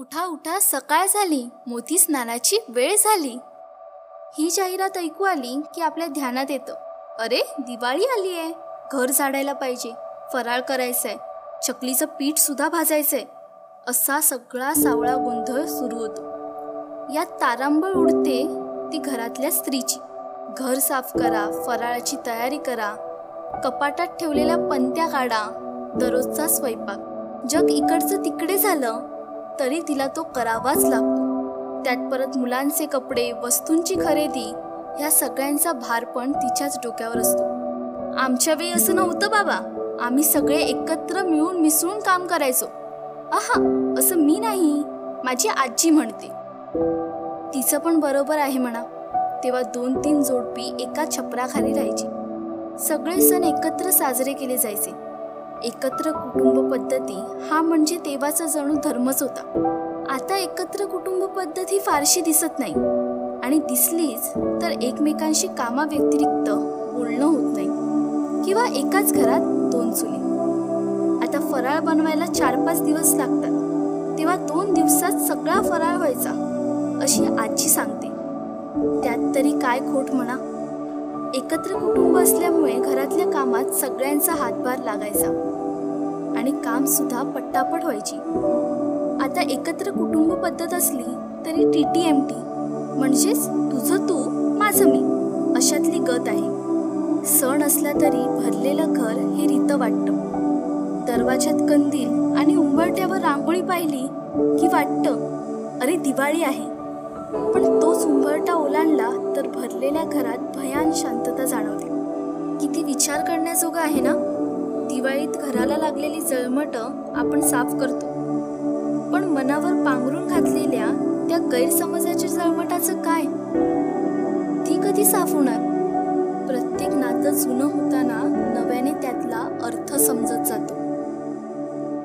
उठा उठा सकाळ झाली. मोती स्नानाची वेळ झाली. ही जाहिरात ऐकू आली की आपल्या ध्यानात येतं. अरे दिवाळी आली आहे. घर झाडायला पाहिजे. फराळ करायचंय. चकलीचं पीठ सुद्धा भाजायचंय. असा सगळा सावळा गोंधळ सुरू होतो. यात तारांबळ उडते ती घरातल्या स्त्रीची. घर साफ करा फराळाची तयारी करा. कपाटात ठेवलेल्या पंत्या काढा. दररोजचा स्वयंपाक. जग इकडचं तिकडे झालं. तरी तिला तो करावाच लागतो. त्यात परत मुलांचे कपडे वस्तूंची खरेदी ह्या सगळ्यांचा भार पण तिच्याच डोक्यावर असतो. आमच्या वेळी असं नव्हतं बाबा. आम्ही सगळे एकत्र मिळून मिसळून काम करायचो. आहा असं मी नाही. माझी आजी म्हणते. तिचं पण बरोबर आहे म्हणा. तेव्हा दोन तीन जोडपी एका छपराखाली राहायची. सगळे सण एकत्र साजरे केले जायचे. एकत्र कुटुंब पद्धती हा म्हणजे तेव्हाचा जणू धर्मच होता. आता एकत्र कुटुंब पद्धती फारशी दिसत नाही. आणि दिसलीच तर एकमेकांशी कामाव्यतिरिक्त बोलणं होत नाही. किंवा एकाच घरात दोन चुली. आता फराळ बनवायला चार पाच दिवस लागतात. तेव्हा दोन दिवसात सगळा फराळ व्हायचा अशी आजी सांगते. त्यात तरी काय खोट म्हणा? एकत्र कुटुंब असल्यामुळे घरातल्या सगळ्यांचा हातभार लागायचा. आणि काम सुद्धा पट्टापट व्हायची. आता एकत्र कुटुंब पद्धत असली तरी टी टी एम टी म्हणजेच तुझं तू माझं मी अशातली गत आहे. सण असला तरी भरलेलं घर हे रीत वाटतं. दरवाज्यात कंदील आणि उंबरट्यावर रांगोळी पाहिली की वाटतं अरे दिवाळी आहे. पण तोच उंबरटा ओलांडला तर भरलेल्या घरात भयान शांतता जाणवते. विचार करण्याजोगा आहे ना? दिवाळीत घराला लागलेली जळमट आपण साफ करतो. पण मनावर पांघरून घातलेल्या त्या गैरसमजाच्या जळमटाचं काय? ती कधी साफ होणार? प्रत्येक नातं जुनं होताना नव्याने त्यातला अर्थ समजत जातो.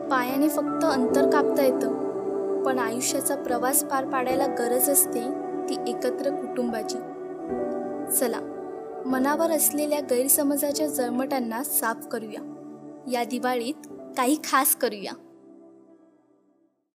पायाने फक्त अंतर कापता येतं. पण आयुष्याचा प्रवास पार पाडायला गरज असते ती एकत्र कुटुंबाची. चला मनावर असलेल्या गैरसमजाच्या जळमटांना साफ करूया. या दिवाळीत काही खास करूया.